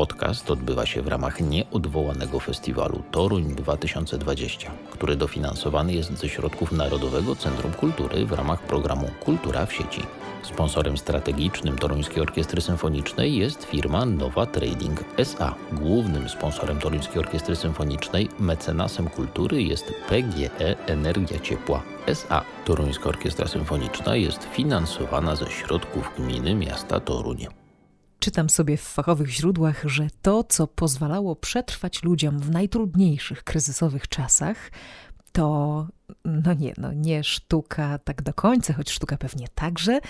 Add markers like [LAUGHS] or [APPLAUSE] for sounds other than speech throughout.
Podcast odbywa się w ramach nieodwołanego festiwalu Toruń 2020, który dofinansowany jest ze środków Narodowego Centrum Kultury w ramach programu Kultura w sieci. Sponsorem strategicznym Toruńskiej Orkiestry Symfonicznej jest firma Nowa Trading SA. Głównym sponsorem Toruńskiej Orkiestry Symfonicznej, mecenasem kultury jest PGE Energia Ciepła SA. Toruńska Orkiestra Symfoniczna jest finansowana ze środków gminy miasta Toruń. Czytam sobie w fachowych źródłach, że to, co pozwalało przetrwać ludziom w najtrudniejszych kryzysowych czasach, to no nie, no nie sztuka tak do końca, choć sztuka pewnie także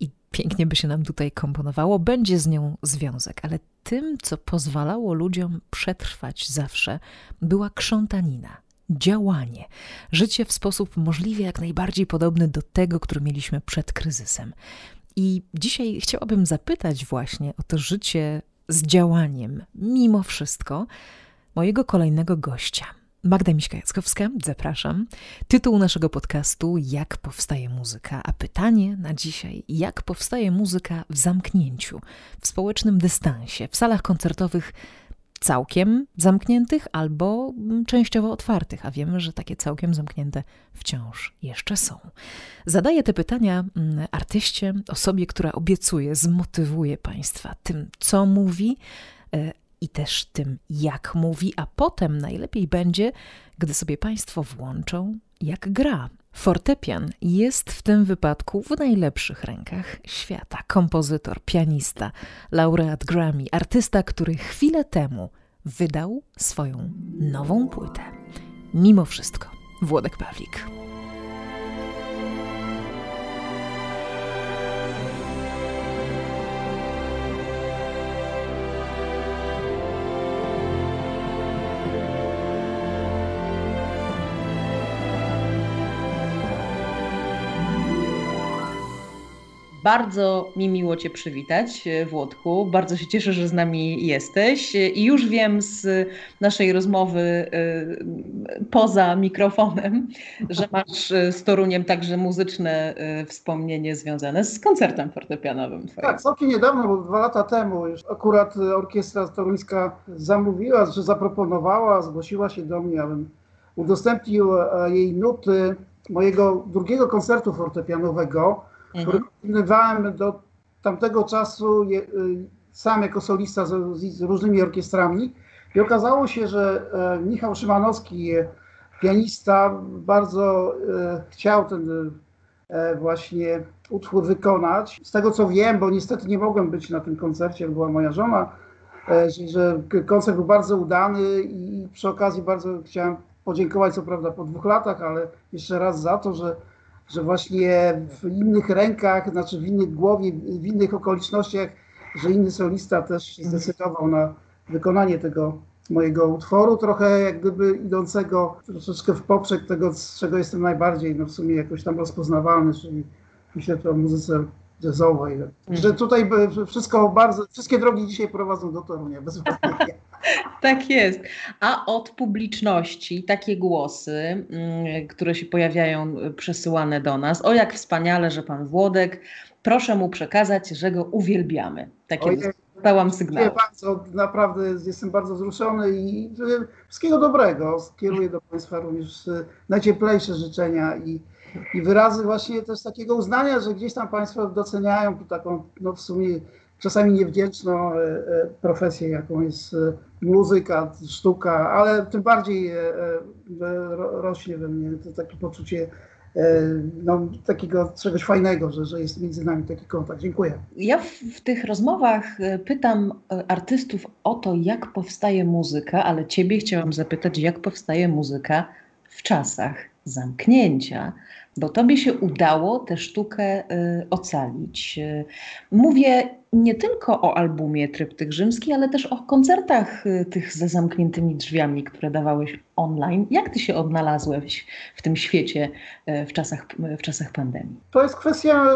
i pięknie by się nam tutaj komponowało, będzie z nią związek, ale tym, co pozwalało ludziom przetrwać zawsze, była krzątanina działanie, życie w sposób możliwie jak najbardziej podobny do tego, który mieliśmy przed kryzysem. I dzisiaj chciałabym zapytać właśnie o to życie z mimo wszystko, mojego kolejnego gościa. Magda Miśka-Jackowska, zapraszam. Tytuł naszego podcastu Jak powstaje muzyka, a pytanie na dzisiaj, jak powstaje muzyka w zamknięciu, w społecznym dystansie, w salach koncertowych całkiem zamkniętych albo częściowo otwartych, a wiemy, że takie całkiem zamknięte wciąż jeszcze są. Zadaję te pytania mm, artyście, osobie, która obiecuje, zmotywuje Państwa tym, co mówi, e, i też tym, jak mówi, a potem najlepiej będzie, gdy sobie Państwo włączą, jak gra. Fortepian jest w tym wypadku w najlepszych rękach świata. Kompozytor, pianista, laureat Grammy, artysta, który chwilę temu wydał swoją nową płytę. Mimo wszystko, Włodek Pawlik. Bardzo mi miło Cię przywitać, e, Włodku. Bardzo się cieszę, że z nami jesteś. E, I już wiem z naszej rozmowy e, poza mikrofonem, [LAUGHS] że masz z Toruniem także muzyczne wspomnienie związane z koncertem fortepianowym. Twoim. Tak, całkiem niedawno, bo dwa lata temu już akurat orkiestra toruńska zamówiła, że zaproponowała, zgłosiła się do mnie, abym udostępnił jej nuty mojego drugiego koncertu fortepianowego. Który kontynuowałem do tamtego czasu je, y, sam jako solista z, z, różnymi orkiestrami. I okazało się, że e, Michał Szymanowski, pianista, bardzo e, chciał ten e, właśnie utwór wykonać. Z tego co wiem, bo niestety nie mogłem być na tym koncercie, była moja żona, że, że koncert był bardzo udany i przy okazji bardzo chciałem podziękować, co prawda po dwóch latach, ale jeszcze raz za to, że że właśnie w innych rękach, znaczy w innych głowie, w innych okolicznościach, że inny solista też się zdecydował na wykonanie tego mojego utworu, trochę jak gdyby idącego troszeczkę w poprzek tego, z czego jestem najbardziej, no w sumie jakoś tam rozpoznawalny, czyli myślę tu o muzyce jazzowej. Mhm. Że tutaj wszystko bardzo, wszystkie drogi dzisiaj prowadzą do Torunia, bez wątpienia. Tak jest. A od publiczności takie głosy, mm, które się pojawiają przesyłane do nas, o jak wspaniale, że pan Włodek, proszę mu przekazać, że go uwielbiamy. Takie dostałam sygnały. bardzo, naprawdę jestem bardzo wzruszony i wszystkiego dobrego. Kieruję do państwa również e, najcieplejsze życzenia i i wyrazy właśnie też takiego uznania, że gdzieś tam Państwo doceniają taką, no w sumie czasami niewdzięczną e, e, profesję, jaką jest e, muzyka, sztuka, ale tym bardziej rośnie we mnie to takie poczucie no, takiego czegoś fajnego, że, że jest między nami taki kontakt. Dziękuję. Ja w, w, tych rozmowach pytam artystów o to, jak powstaje muzyka, ale Ciebie chciałam zapytać, jak powstaje muzyka w czasach zamknięcia bo tobie się udało tę sztukę y, ocalić. Y, mówię nie tylko o albumie Tryptyk Rzymski, ale też o koncertach y, tych ze zamkniętymi drzwiami, które dawałeś online. Jak ty się odnalazłeś w tym świecie w czasach, w czasach pandemii? To jest kwestia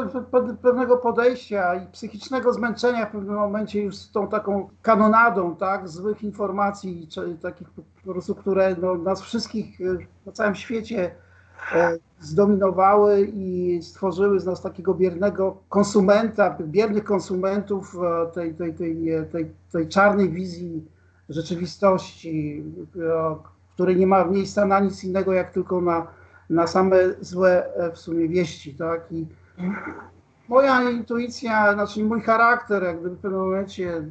pewnego podejścia i psychicznego zmęczenia w pewnym momencie już z tą taką kanonadą, tak, złych informacji, takich po prostu, które no, nas wszystkich na całym świecie zdominowały i stworzyły z nas takiego biernego konsumenta, biernych konsumentów e, tej, tej, tej, tej, tej czarnej wizji rzeczywistości, której nie ma miejsca na nic innego, jak tylko na, na same złe w sumie wieści. Tak? I moja intuicja, znaczy mój charakter, jakby w pewnym momencie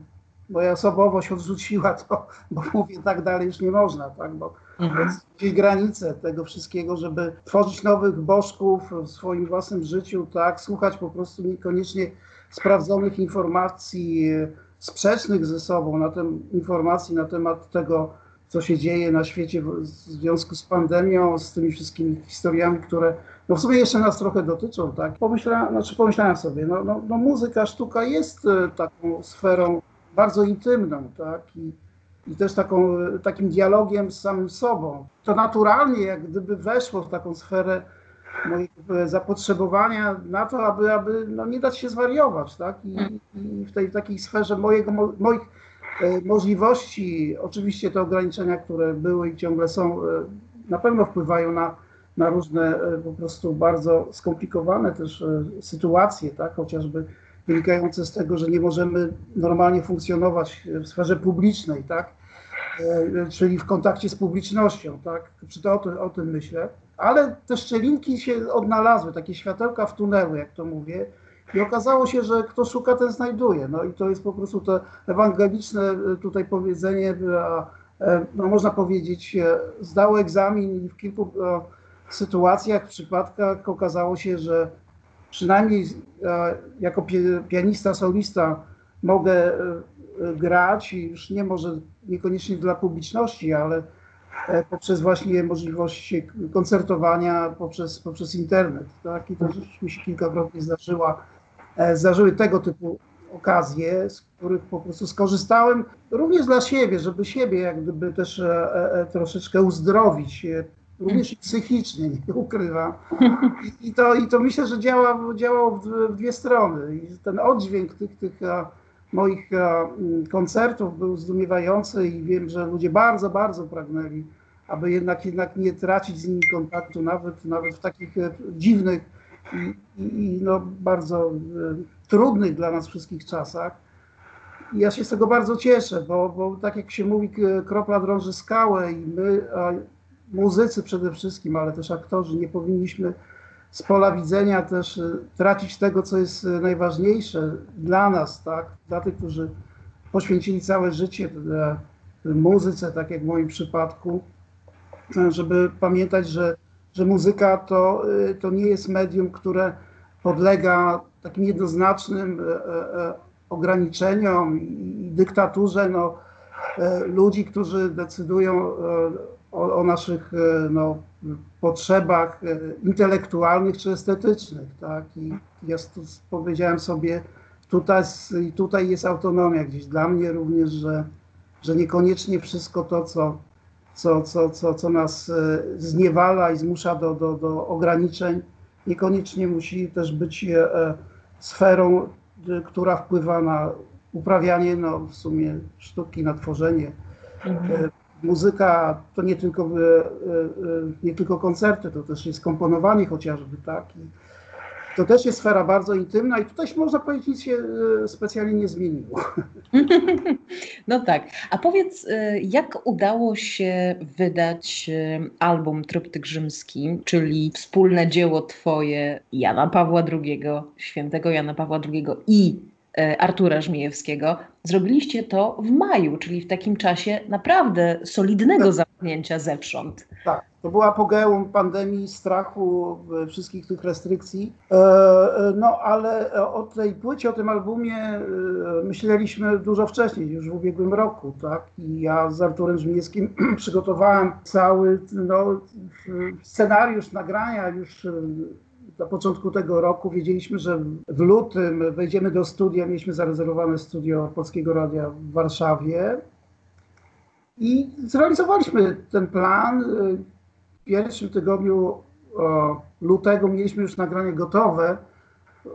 moja osobowość odrzuciła to, bo mówię, tak dalej już nie można, tak, bo mhm. granice tego wszystkiego, żeby tworzyć nowych bożków w swoim własnym życiu, tak, słuchać po prostu niekoniecznie sprawdzonych informacji sprzecznych ze sobą, na tem, informacji na temat tego, co się dzieje na świecie w związku z pandemią, z tymi wszystkimi historiami, które no w sumie jeszcze nas trochę dotyczą, tak. Pomyślałem, znaczy pomyślałem sobie, no, no, no muzyka, sztuka jest e, taką sferą bardzo intymną, tak? I, i też taką, takim dialogiem z samym sobą. To naturalnie jak gdyby weszło w taką sferę mojego zapotrzebowania na to, aby, aby no, nie dać się zwariować, tak? I, i w tej takiej sferze mojego, moich e, możliwości, oczywiście te ograniczenia, które były i ciągle są, e, na pewno wpływają na, na różne e, po prostu bardzo skomplikowane też sytuacje, tak? Chociażby wynikające z tego, że nie możemy normalnie funkcjonować w sferze publicznej, tak? E, czyli w kontakcie z publicznością, tak? Czy to o, o tym myślę. Ale te szczelinki się odnalazły, takie światełka w tunelu, jak to mówię. I okazało się, że kto szuka, ten znajduje. No i to jest po prostu to ewangeliczne e, tutaj powiedzenie, e, no można powiedzieć, zdał egzamin i w kilku sytuacjach, przypadkach okazało się, że przynajmniej e, jako pianista, solista mogę e, grać i już nie może niekoniecznie dla publiczności, ale e, poprzez właśnie możliwość koncertowania poprzez, poprzez internet. Tak? I to już mi się kilkakrotnie zdarzyła, zdarzyły tego typu okazje, z których po prostu skorzystałem również dla siebie, żeby siebie jak gdyby też troszeczkę uzdrowić również i psychicznie, nie ukrywam. I, to, I to myślę, że działa, działało w, w dwie strony. I ten oddźwięk tych, tych moich a, koncertów był zdumiewający i wiem, że ludzie bardzo, bardzo pragnęli, aby jednak, jednak nie tracić z nimi kontaktu, nawet, nawet w takich e, dziwnych i, i, no, bardzo e, trudnych dla nas wszystkich czasach. I ja się z tego bardzo cieszę, bo, bo tak jak się mówi, kropla drąży skałę i my muzycy przede wszystkim, ale też aktorzy, nie powinniśmy z pola widzenia też y, tracić tego, co jest y, najważniejsze dla nas, tak? Dla tych, którzy poświęcili całe życie muzyce, tak jak w moim przypadku, żeby pamiętać, że, że muzyka to, y, to nie jest medium, które podlega takim jednoznacznym ograniczeniom i dyktaturze no, ludzi, którzy decydują o, o naszych e, no, potrzebach e, intelektualnych czy estetycznych. Tak? I ja powiedziałem sobie, tutaj, tutaj jest autonomia gdzieś dla mnie również, że, że niekoniecznie wszystko to, co, co, co, co, co nas e, zniewala i zmusza do, do, do ograniczeń, niekoniecznie musi też być sferą, która wpływa na uprawianie no, w sumie sztuki, na tworzenie mhm muzyka to nie tylko, e, e, nie tylko koncerty, to też jest komponowanie chociażby, tak? I to też jest sfera bardzo intymna i tutaj można powiedzieć, nic się e, specjalnie nie zmieniło. [LAUGHS] No tak. A powiedz, jak udało się wydać album Tryptyk Rzymski, czyli wspólne dzieło twoje Jana Pawła II, świętego Jana Pawła II i Artura Żmijewskiego. Zrobiliście to w maju, czyli w takim czasie naprawdę solidnego tak. zamknięcia zewsząd. Tak, to była apogeum pandemii, strachu, wszystkich tych restrykcji. E, e, no ale o tej płycie, o tym albumie myśleliśmy dużo wcześniej, już w ubiegłym roku, tak? I ja z Arturem Żmijewskim [CLEARS THROAT] przygotowałem cały no, scenariusz nagrania już na początku tego roku wiedzieliśmy, że w lutym wejdziemy do studia. Mieliśmy zarezerwowane studio Polskiego Radia w Warszawie i zrealizowaliśmy ten plan. W pierwszym tygodniu lutego mieliśmy już nagranie gotowe,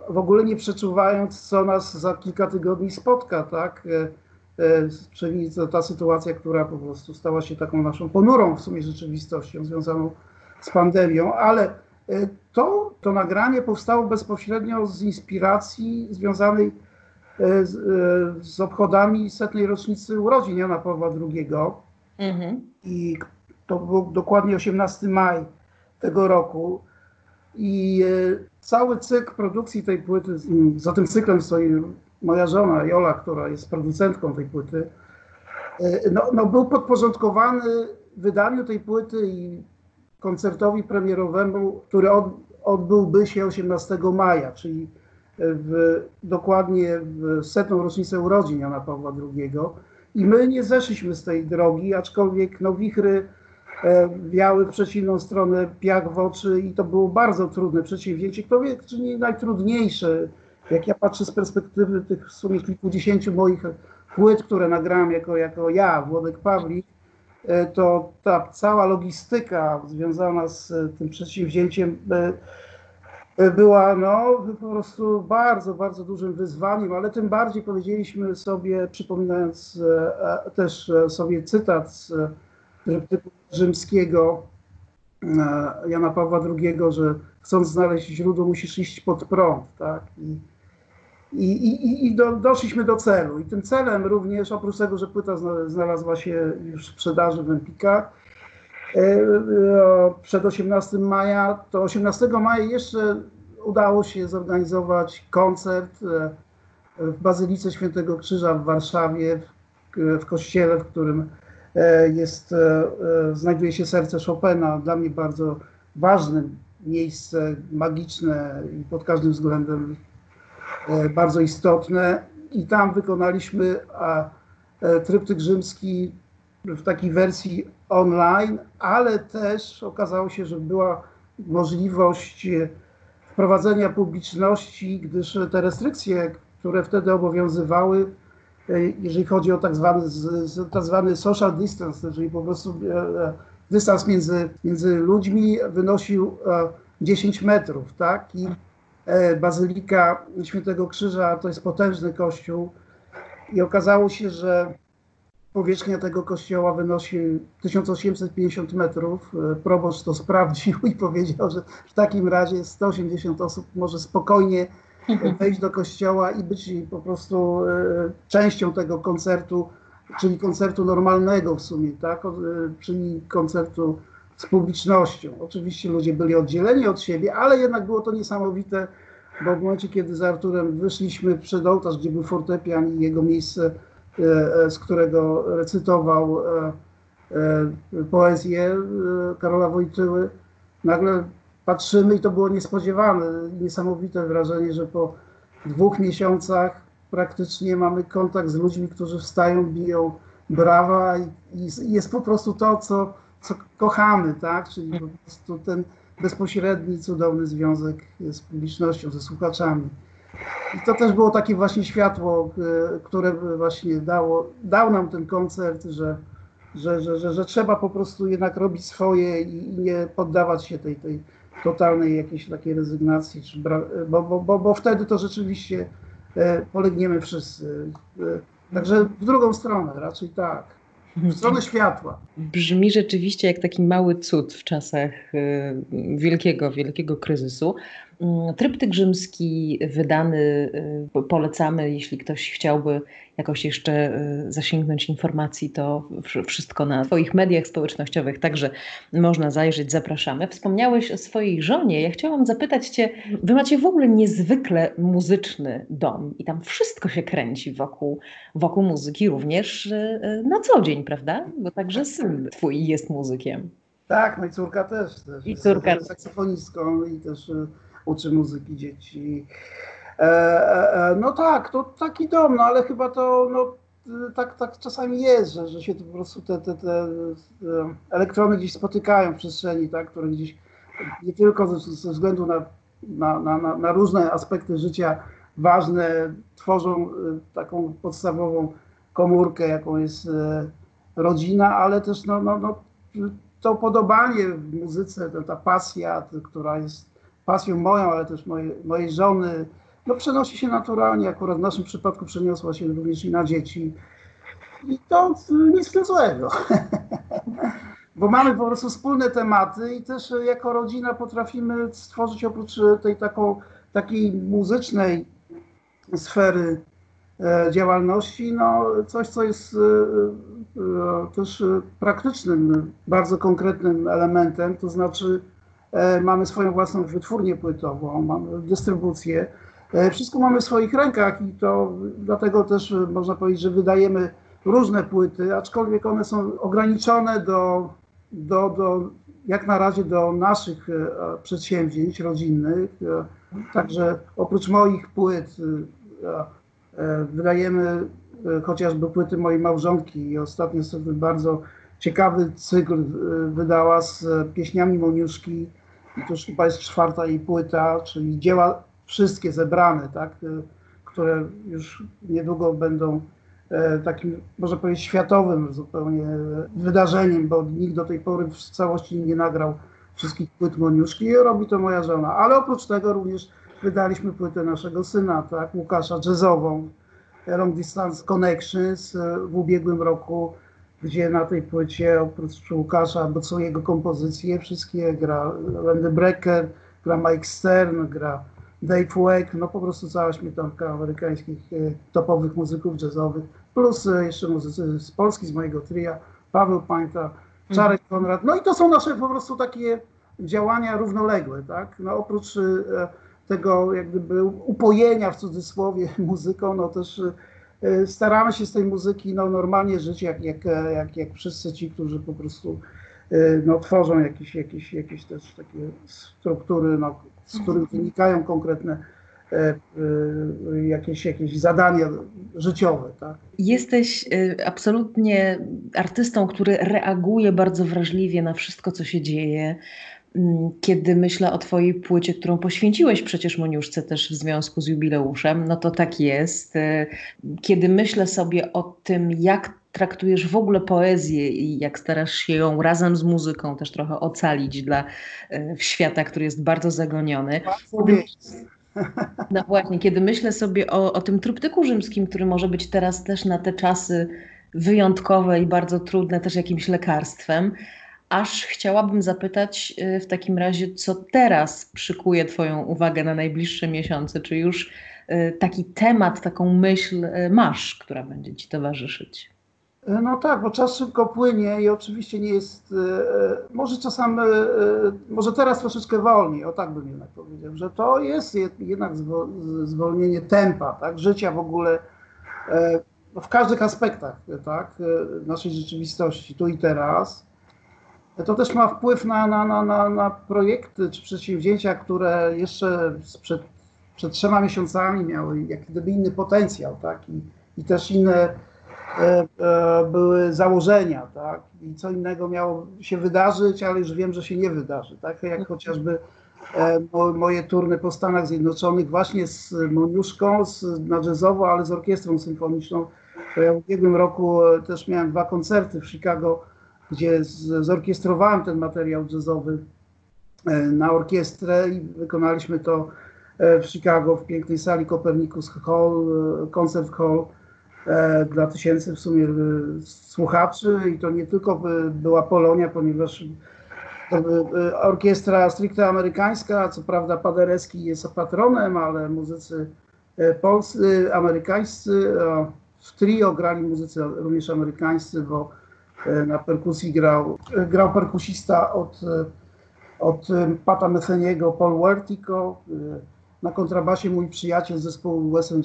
w ogóle nie przeczuwając, co nas za kilka tygodni spotka, tak? E, e, czyli ta sytuacja, która po prostu stała się taką naszą ponurą w sumie rzeczywistością związaną z pandemią, ale to, to nagranie powstało bezpośrednio z inspiracji związanej z, z obchodami setnej rocznicy urodzin Jana Pawła II. Mhm. I to był dokładnie 18 maj tego roku. I e, cały cykl produkcji tej płyty, za tym cyklem stoi moja żona Jola, która jest producentką tej płyty, e, no, no był podporządkowany wydaniu tej płyty i koncertowi premierowemu, który od, odbyłby się 18 maja, czyli w, dokładnie w setną rocznicę urodzin Jana Pawła II. I my nie zeszliśmy z tej drogi, aczkolwiek no, wichry e, wiały w przeciwną stronę, piach w oczy i to było bardzo trudne przedsięwzięcie, kto wie, czy nie najtrudniejsze. Jak ja patrzę z perspektywy tych w sumie kilkudziesięciu moich płyt, które nagrałem jako, jako ja, Włodek Pawlik, e, to ta cała logistyka związana z e, tym przedsięwzięciem była no, po prostu bardzo, bardzo dużym wyzwaniem, ale tym bardziej powiedzieliśmy sobie, przypominając e, e, też e, sobie cytat z typu rzymskiego Jana Pawła II, że chcąc znaleźć źródło, musisz iść pod prąd. Tak? I, i, i, i do, doszliśmy do celu. I tym celem również, oprócz tego, że płyta znalazła się już w sprzedaży w E, e, przed 18 maja, to 18 maja jeszcze udało się zorganizować koncert e, w Bazylice Świętego Krzyża w Warszawie, w, w kościele, w którym jest, znajduje się serce Chopina, dla mnie bardzo ważne miejsce, magiczne i pod każdym względem bardzo istotne. I tam wykonaliśmy tryptyk rzymski w takiej wersji online, ale też okazało się, że była możliwość e, wprowadzenia publiczności, gdyż te restrykcje, które wtedy obowiązywały, e, jeżeli chodzi o tak zwany, tak zwany social distance, czyli po prostu e, dystans między, między ludźmi wynosił 10 metrów, tak? I Bazylika Świętego Krzyża to jest potężny kościół i okazało się, że Powierzchnia tego kościoła wynosi 1850 metrów. E, proboszcz to sprawdził i powiedział, że w takim razie 180 osób może spokojnie wejść do kościoła i być po prostu e, częścią tego koncertu, czyli koncertu normalnego w sumie, tak? E, czyli koncertu z publicznością. Oczywiście ludzie byli oddzieleni od siebie, ale jednak było to niesamowite, bo w momencie, kiedy z Arturem wyszliśmy przed ołtarz, gdzie był fortepian i jego miejsce E, z którego recytował e, e, poezję Karola Wojtyły. Nagle patrzymy i to było niespodziewane, niesamowite wrażenie, że po dwóch miesiącach praktycznie mamy kontakt z ludźmi, którzy wstają, biją brawa i, i jest po prostu to, co, co kochamy, tak? Czyli po prostu ten bezpośredni, cudowny związek z publicznością, ze słuchaczami. I to też było takie właśnie światło, e, które właśnie dało, dał nam ten koncert, że, że, że, że, że trzeba po prostu jednak robić swoje i, nie poddawać się tej, tej totalnej jakiejś takiej rezygnacji, czy bo, bo, bo, bo wtedy to rzeczywiście e, polegniemy wszyscy. E, także w drugą stronę, raczej tak. W stronę światła. Brzmi rzeczywiście jak taki mały cud w czasach wielkiego, wielkiego kryzysu. Mm, tryptyk rzymski wydany y, polecamy, jeśli ktoś chciałby jakoś jeszcze y, zasięgnąć informacji, to wszystko na Twoich mediach społecznościowych, także można zajrzeć, zapraszamy. Wspomniałeś o swojej żonie. Ja chciałam zapytać Cię, Wy macie w ogóle niezwykle muzyczny dom i tam wszystko się kręci wokół, wokół muzyki, również y, na co dzień, prawda? Bo także syn Twój jest muzykiem. Tak, no i córka też. też I córka. Jest saksofonistką i też uczy muzyki dzieci. E, e, e, no tak, to taki dom, no ale chyba to no, tak, tak czasami jest, że, że się po prostu te, te, te elektrony gdzieś spotykają w przestrzeni, tak, które gdzieś nie tylko ze, ze względu na, na, na, na, różne aspekty życia ważne, tworzą taką podstawową komórkę, jaką jest rodzina, ale też no, no, no, to podobanie w muzyce, ta pasja, która jest pasją moją, ale też mojej, mojej żony, no przenosi się naturalnie, akurat w naszym przypadku przeniosła się również i na dzieci. I to nic złego. [LAUGHS] bo mamy po prostu wspólne tematy i też jako rodzina potrafimy stworzyć oprócz tej taką, takiej muzycznej sfery e, działalności, no coś, co jest też praktycznym, bardzo konkretnym elementem, to znaczy mamy swoją własną wytwórnię płytową, mamy dystrybucję, wszystko mamy w swoich rękach i to dlatego też można powiedzieć, że wydajemy różne płyty, aczkolwiek one są ograniczone do, do, do jak na razie do naszych przedsięwzięć rodzinnych. Także oprócz moich płyt E, wydajemy e, chociażby płyty mojej małżonki i ostatnio sobie bardzo ciekawy cykl e, wydała z pieśniami Moniuszki. I to już chyba jest czwarta jej płyta, czyli dzieła wszystkie zebrane, tak, które już niedługo będą takim, można powiedzieć, światowym zupełnie wydarzeniem, bo nikt do tej pory w całości nie nagrał wszystkich płyt Moniuszki. I robi to moja żona. Ale oprócz tego również wydaliśmy płytę naszego syna, tak, Łukasza jazzową, Long Distance Connections e, w ubiegłym roku, gdzie na tej płycie oprócz Łukasza, bo są jego kompozycje wszystkie, gra Randy Brecker, gra Mike Stern, gra Dave Weck, no po prostu cała śmietanka amerykańskich e, topowych muzyków jazzowych, plus e, jeszcze muzycy z Polski, z mojego tria, Paweł Pańta, Czarek mhm. Konrad, no i to są nasze po prostu takie działania równoległe, tak, no oprócz tego jak gdyby upojenia w cudzysłowie [LAUGHS] muzyką, no też e, staramy się z tej muzyki no, normalnie żyć, jak, jak, jak, jak wszyscy ci, którzy po prostu e, no, tworzą jakieś, jakieś, jakieś też takie struktury, no, z których wynikają konkretne e, jakieś, jakieś zadania życiowe. Tak? Jesteś absolutnie artystą, który reaguje bardzo wrażliwie na wszystko, co się dzieje. Mm, kiedy myślę o Twojej płycie, którą poświęciłeś przecież Moniuszce też w związku z jubileuszem, no to tak jest. Y, kiedy myślę sobie o tym, jak traktujesz w ogóle poezję i jak starasz się ją razem z muzyką też trochę ocalić dla y, świata, który jest bardzo zagoniony. [LAUGHS] No właśnie, kiedy myślę sobie o, o tym truptyku rzymskim, który może być teraz też na te czasy wyjątkowe i bardzo trudne też jakimś lekarstwem, aż chciałabym zapytać y, w takim razie, co teraz przykuje Twoją uwagę na najbliższe miesiące? Czy już y, taki temat, taką myśl y, masz, która będzie Ci towarzyszyć? No tak, bo czas szybko płynie i oczywiście nie jest, może czasami, może teraz troszeczkę wolniej, o tak bym jednak powiedział, że to jest jednak zwolnienie tempa, tak, życia w ogóle w każdych aspektach, tak, naszej rzeczywistości, tu i teraz to też ma wpływ na, na, na, na, na projekty czy przedsięwzięcia, które jeszcze przed, przed trzema miesiącami miały jak gdyby inny potencjał, tak? I, i też inne e, e, były założenia, tak? I co innego miało się wydarzyć, ale już wiem, że się nie wydarzy, tak? Jak chociażby e, moje turny po Stanach Zjednoczonych właśnie z Moniuszką, z, na ale z orkiestrą symfoniczną. To ja w ubiegłym roku e, też miałem dwa koncerty w Chicago, gdzie zorkiestrowałem ten materiał jazzowy e, na orkiestrę i wykonaliśmy to e, w Chicago w pięknej sali Copernicus Hall, e, Concert Hall dla tysięcy w sumie słuchaczy. I to nie tylko była Polonia, ponieważ orkiestra stricte amerykańska, co prawda Paderewski jest patronem, ale muzycy polscy, amerykańscy, w trio grali muzycy również amerykańscy, bo na perkusji grał, e, grał perkusista od, e, od Pata Metheniego, Paul Wertico, na kontrabasie mój przyjaciel z zespołu Western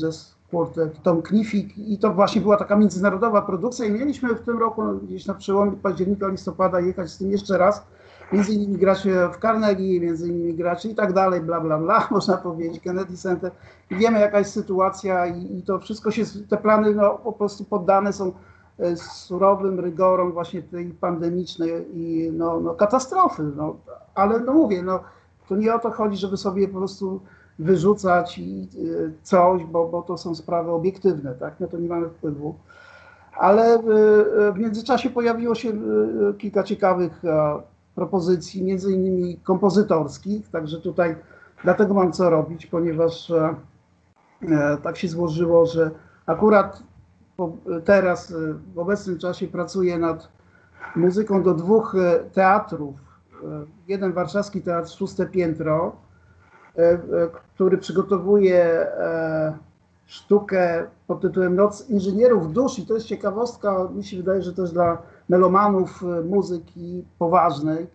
Quartet, Tom Knifik. I to właśnie była taka międzynarodowa produkcja. I mieliśmy w tym roku gdzieś na przełomie października, listopada jechać z tym jeszcze raz, między innymi grać w Carnegie, między innymi grać i tak dalej, bla, bla, bla, [LAUGHS] można powiedzieć, Kennedy Center. I wiemy jaka jest sytuacja i, i to wszystko się, te plany no, po prostu poddane są E, surowym rygorom właśnie tej pandemicznej i no, no katastrofy. No. Ale no mówię, no, to nie o to chodzi, żeby sobie po prostu wyrzucać e, coś, bo, bo to są sprawy obiektywne, tak? No to nie mamy wpływu. Ale w, w międzyczasie pojawiło się e, kilka ciekawych propozycji, między innymi kompozytorskich, także tutaj dlatego mam co robić, ponieważ tak się złożyło, że akurat teraz y, w obecnym czasie pracuję nad muzyką do dwóch teatrów. Jeden warszawski teatr Szóste Piętro, który przygotowuje sztukę pod tytułem Noc Inżynierów Dusz i to jest ciekawostka, mi się wydaje, że też dla melomanów muzyki poważnej,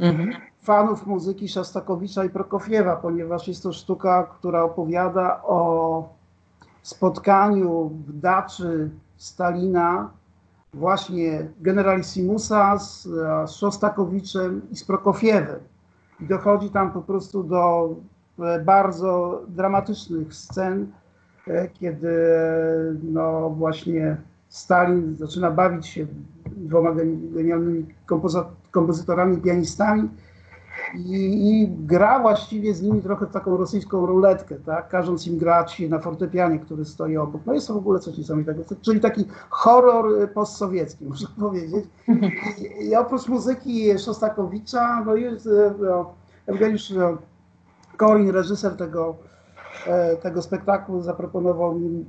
mhm. fanów muzyki Szostakowicza i Prokofiewa, ponieważ jest to sztuka, która opowiada o spotkaniu w daczy Stalina właśnie generalissimusa z, z Szostakowiczem i z Prokofiewem. I dochodzi tam po prostu do e, bardzo dramatycznych scen, e, kiedy no właśnie Stalin zaczyna bawić się dwoma genialnymi kompozytorami, pianistami i, i, gra właściwie z nimi trochę taką rosyjską ruletkę, tak? każąc im grać na fortepianie, który stoi obok. No jest to w ogóle coś niesamowitego, czyli taki horror postsowiecki, [LAUGHS] można powiedzieć. I, i oprócz muzyki Szostakowicza, no jest no, Eugeniusz no, Korin, reżyser tego, e, tego spektaklu, zaproponował mi,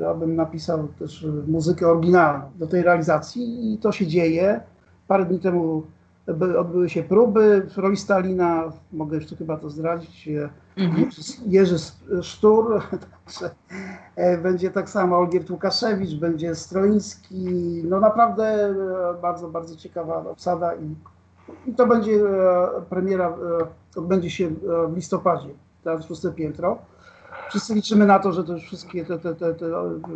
e, abym napisał też muzykę oryginalną do tej realizacji i to się dzieje. Parę dni temu odbyły się próby w roli Stalina, mogę jeszcze chyba to zdradzić, mhm. Jerzy Sztur, [LAUGHS] także e, będzie tak samo Olgierd Łukaszewicz, będzie Stroiński, no naprawdę e, bardzo, bardzo ciekawa obsada i, i to będzie e, premiera, odbędzie się w listopadzie, teraz szóste piętro. Wszyscy liczymy na to, że to wszystkie te, te, te, te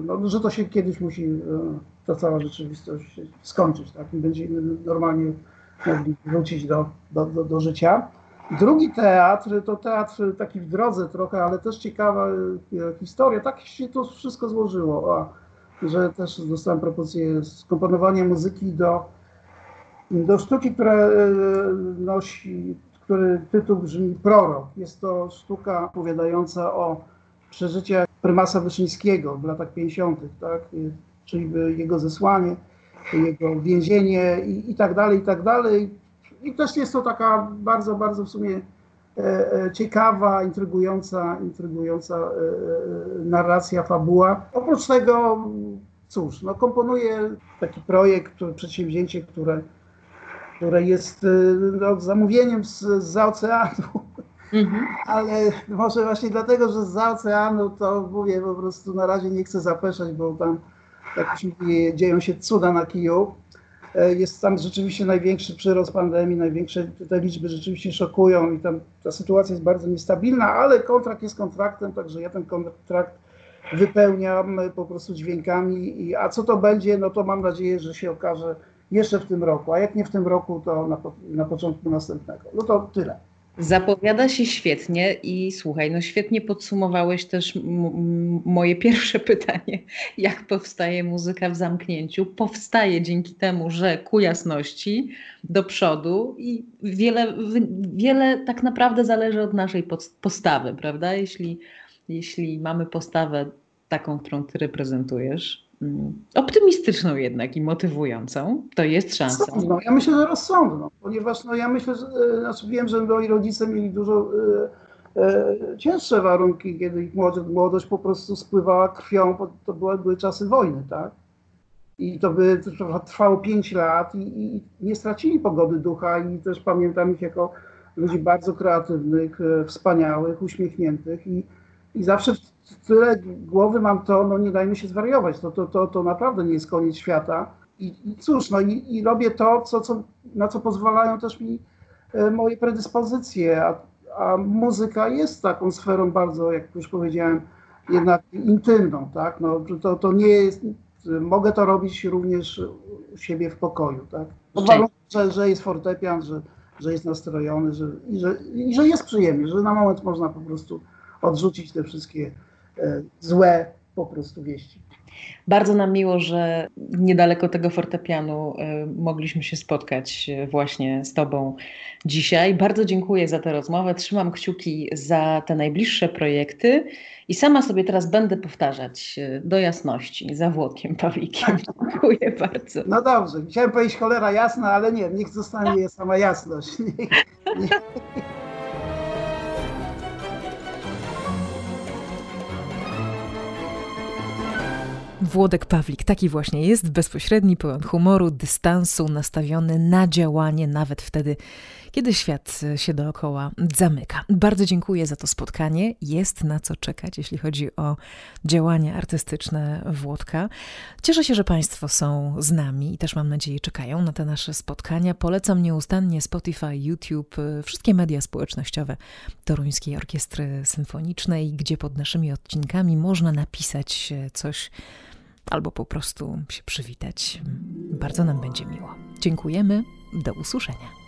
no, że to się kiedyś musi, ta cała rzeczywistość skończyć, tak? I będziemy normalnie mogli wrócić do, do, do, do życia. Drugi teatr to teatr taki w drodze trochę, ale też ciekawa e, historia. Tak się to wszystko złożyło, a, że też dostałem propozycję skomponowania muzyki do, do sztuki, która e, nosi, który tytuł brzmi Prorok. Jest to sztuka opowiadająca o przeżyciach prymasa Wyszyńskiego w latach 50., tak? czyli jego zesłanie jego więzienie i, i tak dalej, i tak dalej. I też jest to taka bardzo, bardzo w sumie e, e, ciekawa, intrygująca, intrygująca e, narracja, fabuła. Oprócz tego, cóż, no, komponuję taki projekt, przedsięwzięcie, które, które jest no, zamówieniem z, z oceanu. Mhm. Ale może właśnie dlatego, że z oceanu to mówię po prostu na razie nie chcę zapeszać, bo tam jak mówi, dzieją się cuda na kiju. E, jest tam rzeczywiście największy przyrost pandemii, największe te liczby rzeczywiście szokują i tam ta sytuacja jest bardzo niestabilna, ale kontrakt jest kontraktem, także ja ten kontrakt wypełniam po prostu dźwiękami. I, a co to będzie, no to mam nadzieję, że się okaże jeszcze w tym roku, a jak nie w tym roku, to na, na początku następnego. No to tyle. Zapowiada się świetnie i słuchaj, no świetnie podsumowałeś też moje [LAUGHS] pierwsze pytanie, jak powstaje muzyka w zamknięciu. Powstaje dzięki temu, że ku jasności do przodu i wiele, wiele tak naprawdę zależy od naszej postawy, prawda? Jeśli, jeśli mamy postawę taką, którą ty reprezentujesz. Optymistyczną jednak i motywującą, to jest szansa. Rozsądną. Ja myślę, że rozsądną, ponieważ no, ja myślę, że e, znaczy wiem, że moi rodzice mieli dużo e, e, cięższe warunki, kiedy ich młodość, młodość po prostu spływała krwią, bo to były, były czasy wojny, tak? I to by trwało pięć lat i, i, nie stracili pogody ducha i też pamiętam ich jako ludzi bardzo kreatywnych, wspaniałych, uśmiechniętych i, i zawsze tyle głowy mam to, no nie dajmy się zwariować, to, to, to, to naprawdę nie jest koniec świata. I, i cóż, no i, i robię to, co, co, na co pozwalają też mi e, moje predyspozycje, a, a muzyka jest taką sferą bardzo, jak już powiedziałem, jednak intymną, tak? No, to, to nie jest, mogę to robić również u siebie w pokoju, tak? Pod że, że jest fortepian, że, że jest nastrojony, że, i, że, i że jest przyjemnie, że na moment można po prostu odrzucić te wszystkie E, złe po prostu wieści. Bardzo nam miło, że niedaleko tego fortepianu e, mogliśmy się spotkać e, właśnie z Tobą dzisiaj. Bardzo dziękuję za tę rozmowę. Trzymam kciuki za te najbliższe projekty i sama sobie teraz będę powtarzać do jasności za Włodkiem Pawlikiem. [LAUGHS] Dziękuję bardzo. No dobrze, chciałem powiedzieć cholera jasna, ale nie, niech zostanie [LAUGHS] sama jasność. [LAUGHS] Włodek Pawlik taki właśnie jest, bezpośredni, pełen humoru, dystansu, nastawiony na działanie, nawet wtedy, kiedy świat się dookoła zamyka. Bardzo dziękuję za to spotkanie. Jest na co czekać, jeśli chodzi o działania artystyczne Włodka. Cieszę się, że Państwo są z nami i też mam nadzieję czekają na te nasze spotkania. Polecam nieustannie Spotify, YouTube, wszystkie media społecznościowe Toruńskiej Orkiestry Symfonicznej, gdzie pod naszymi odcinkami można napisać coś albo po prostu się przywitać. Bardzo nam będzie miło. Dziękujemy. Do usłyszenia.